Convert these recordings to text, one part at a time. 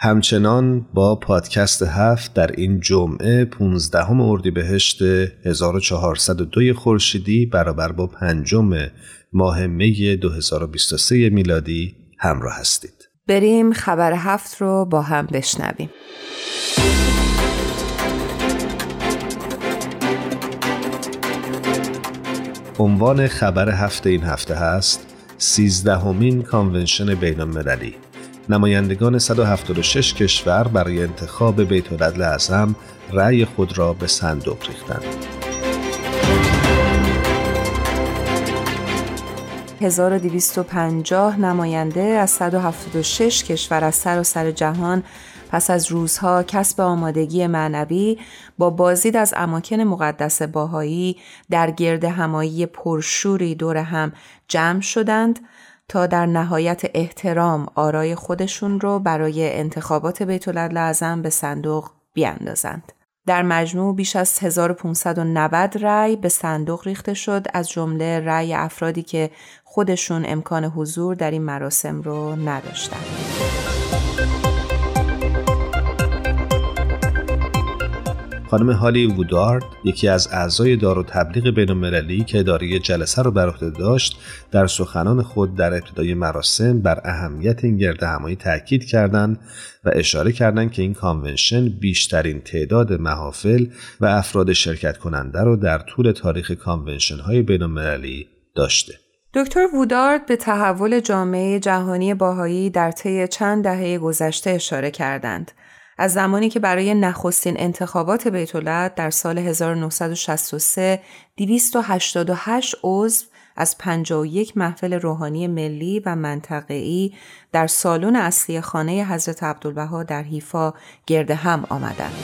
همچنان با پادکست هفت در این جمعه 15 اردیبهشت 1402 خورشیدی برابر با پنجم ماه می 2023 میلادی همراه هستید. بریم خبر هفت رو با هم بشنویم. عنوان خبر هفته این هفته هست سیزدهمین کانونشن بین المللی نمایندگان 176 کشور برای انتخاب بیت العدل اعظم رأی خود را به صندوق ریختند. 1250 نماینده از 176 کشور از سراسر سر جهان پس از روزها کسب آمادگی معنوی با بازدید از اماکن مقدس باهایی در گرد همایی پرشوری دور هم جمع شدند تا در نهایت احترام آرای خودشون رو برای انتخابات بیت اعظم به صندوق بیاندازند. در مجموع بیش از 1590 رأی به صندوق ریخته شد از جمله رأی افرادی که خودشون امکان حضور در این مراسم رو نداشتند. خانم هالی وودارد یکی از اعضای دار و تبلیغ بین المللی که اداره جلسه را بر عهده داشت در سخنان خود در ابتدای مراسم بر اهمیت این گرد همایی تاکید کردند و اشاره کردند که این convention بیشترین تعداد محافل و افراد شرکت کننده را در طول تاریخ convention های بین المللی داشته. دکتر وودارد به تحول جامعه جهانی بهایی در طی چند دهه گذشته اشاره کردند. از زمانی که برای نخستین انتخابات بیت در سال 1963 288 عضو از 51 محفل روحانی ملی و منطقه‌ای در سالن اصلی خانه حضرت عبدالبها در حیفا گرد هم آمدند.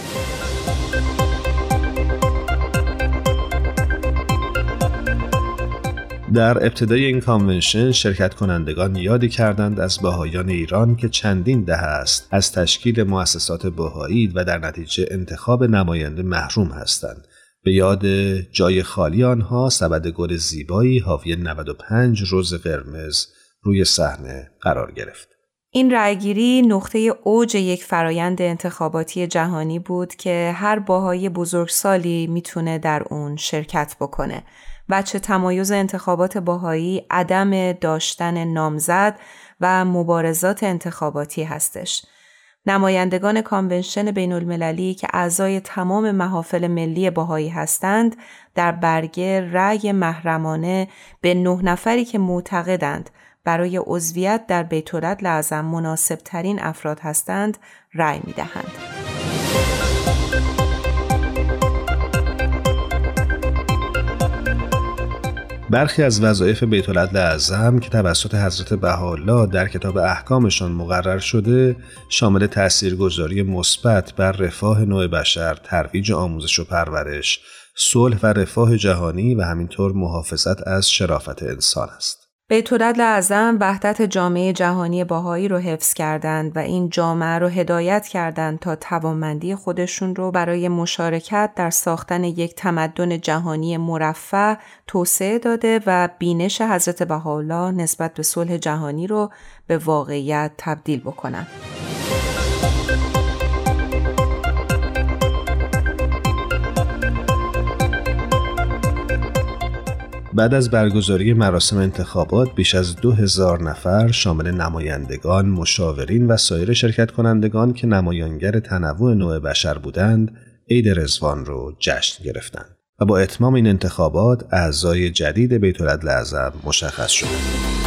در ابتدای این کانونشن شرکت کنندگان یادی کردند از باهایان ایران که چندین دهه است از تشکیل مؤسسات باهایی و در نتیجه انتخاب نماینده محروم هستند به یاد جای خالی آنها سبد گل زیبایی حاوی 95 روز قرمز روی صحنه قرار گرفت. این رأیگیری نقطه اوج یک فرایند انتخاباتی جهانی بود که هر باهای بزرگسالی می‌تونه در اون شرکت بکنه وچه تمایز انتخابات باهایی عدم داشتن نامزد و مبارزات انتخاباتی هستش. نمایندگان کانونشن بین المللی که اعضای تمام محافل ملی باهایی هستند در برگه رأی محرمانه به نه نفری که معتقدند برای عضویت در بیت لازم مناسب ترین افراد هستند رأی می دهند. برخی از وظایف بیت العدل اعظم که توسط حضرت بهاءالله در کتاب احکامشان مقرر شده شامل تاثیرگذاری مثبت بر رفاه نوع بشر، ترویج آموزش و پرورش، صلح و رفاه جهانی و همینطور محافظت از شرافت انسان است. بیت اعظم وحدت جامعه جهانی باهایی رو حفظ کردند و این جامعه رو هدایت کردند تا توانمندی خودشون رو برای مشارکت در ساختن یک تمدن جهانی مرفع توسعه داده و بینش حضرت بهاءالله نسبت به صلح جهانی رو به واقعیت تبدیل بکنند. بعد از برگزاری مراسم انتخابات بیش از دو هزار نفر شامل نمایندگان، مشاورین و سایر شرکت کنندگان که نمایانگر تنوع نوع بشر بودند، عید رزوان رو جشن گرفتند و با اتمام این انتخابات اعضای جدید بیت مشخص شدند.